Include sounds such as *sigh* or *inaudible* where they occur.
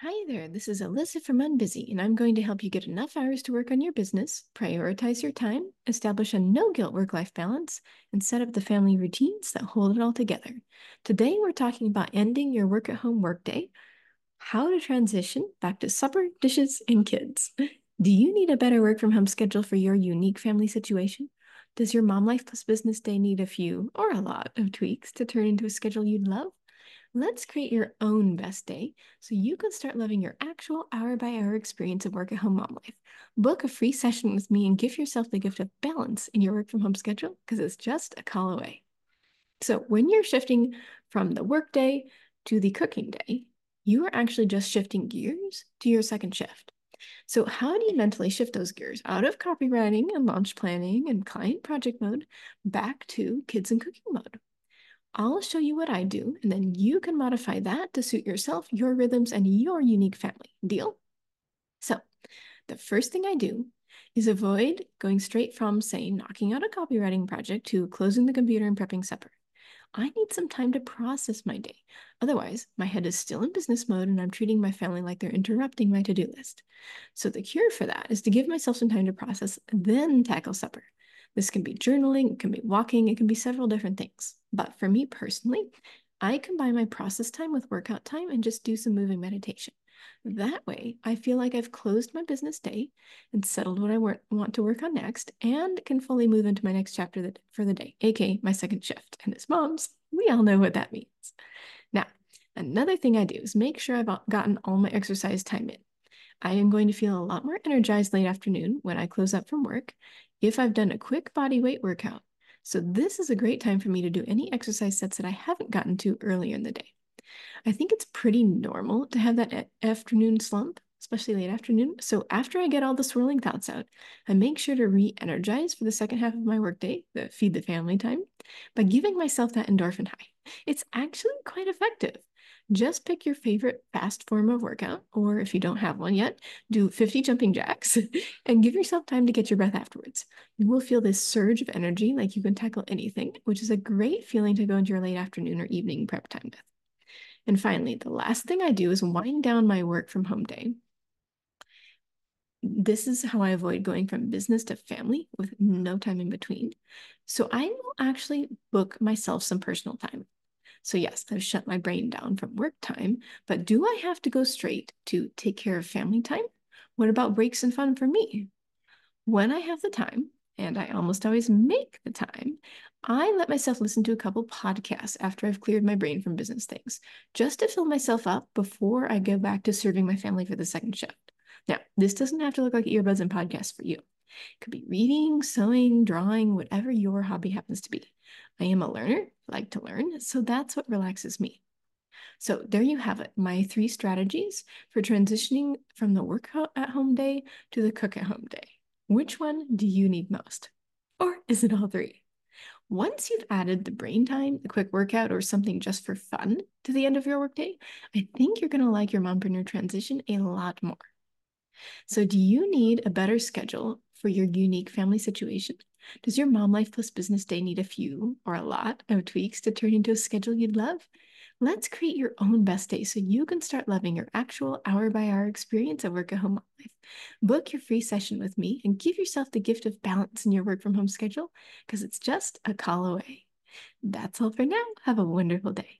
Hi there, this is Alyssa from Unbusy, and I'm going to help you get enough hours to work on your business, prioritize your mm-hmm. time, establish a no guilt work life balance, and set up the family routines that hold it all together. Today, we're talking about ending your work at home workday, how to transition back to supper, dishes, and kids. Do you need a better work from home schedule for your unique family situation? Does your mom life plus business day need a few or a lot of tweaks to turn into a schedule you'd love? Let's create your own best day so you can start loving your actual hour by hour experience of work at home mom life. Book a free session with me and give yourself the gift of balance in your work from home schedule because it's just a call away. So, when you're shifting from the work day to the cooking day, you are actually just shifting gears to your second shift. So, how do you mentally shift those gears out of copywriting and launch planning and client project mode back to kids and cooking mode? I'll show you what I do, and then you can modify that to suit yourself, your rhythms, and your unique family. Deal? So, the first thing I do is avoid going straight from, say, knocking out a copywriting project to closing the computer and prepping supper. I need some time to process my day. Otherwise, my head is still in business mode and I'm treating my family like they're interrupting my to do list. So, the cure for that is to give myself some time to process, then tackle supper. This can be journaling, it can be walking, it can be several different things. But for me personally, I combine my process time with workout time and just do some moving meditation. That way, I feel like I've closed my business day and settled what I want to work on next and can fully move into my next chapter for the day, aka my second shift. And as moms, we all know what that means. Now, another thing I do is make sure I've gotten all my exercise time in. I am going to feel a lot more energized late afternoon when I close up from work if I've done a quick body weight workout. So this is a great time for me to do any exercise sets that I haven't gotten to earlier in the day. I think it's pretty normal to have that afternoon slump, especially late afternoon. So after I get all the swirling thoughts out, I make sure to re-energize for the second half of my workday, the feed the family time, by giving myself that endorphin high. It's actually quite effective. Just pick your favorite fast form of workout, or if you don't have one yet, do 50 jumping jacks *laughs* and give yourself time to get your breath afterwards. You will feel this surge of energy like you can tackle anything, which is a great feeling to go into your late afternoon or evening prep time with. And finally, the last thing I do is wind down my work from home day. This is how I avoid going from business to family with no time in between. So I will actually book myself some personal time. So, yes, I've shut my brain down from work time, but do I have to go straight to take care of family time? What about breaks and fun for me? When I have the time, and I almost always make the time, I let myself listen to a couple podcasts after I've cleared my brain from business things, just to fill myself up before I go back to serving my family for the second shift. Now, this doesn't have to look like earbuds and podcasts for you. It could be reading, sewing, drawing, whatever your hobby happens to be. I am a learner, like to learn, so that's what relaxes me. So there you have it, my three strategies for transitioning from the work at home day to the cook at home day. Which one do you need most? Or is it all three? Once you've added the brain time, the quick workout, or something just for fun to the end of your workday, I think you're going to like your mompreneur transition a lot more. So, do you need a better schedule for your unique family situation? Does your mom life plus business day need a few or a lot of tweaks to turn into a schedule you'd love? Let's create your own best day so you can start loving your actual hour by hour experience of work at home life. Book your free session with me and give yourself the gift of balance in your work from home schedule because it's just a call away. That's all for now. Have a wonderful day.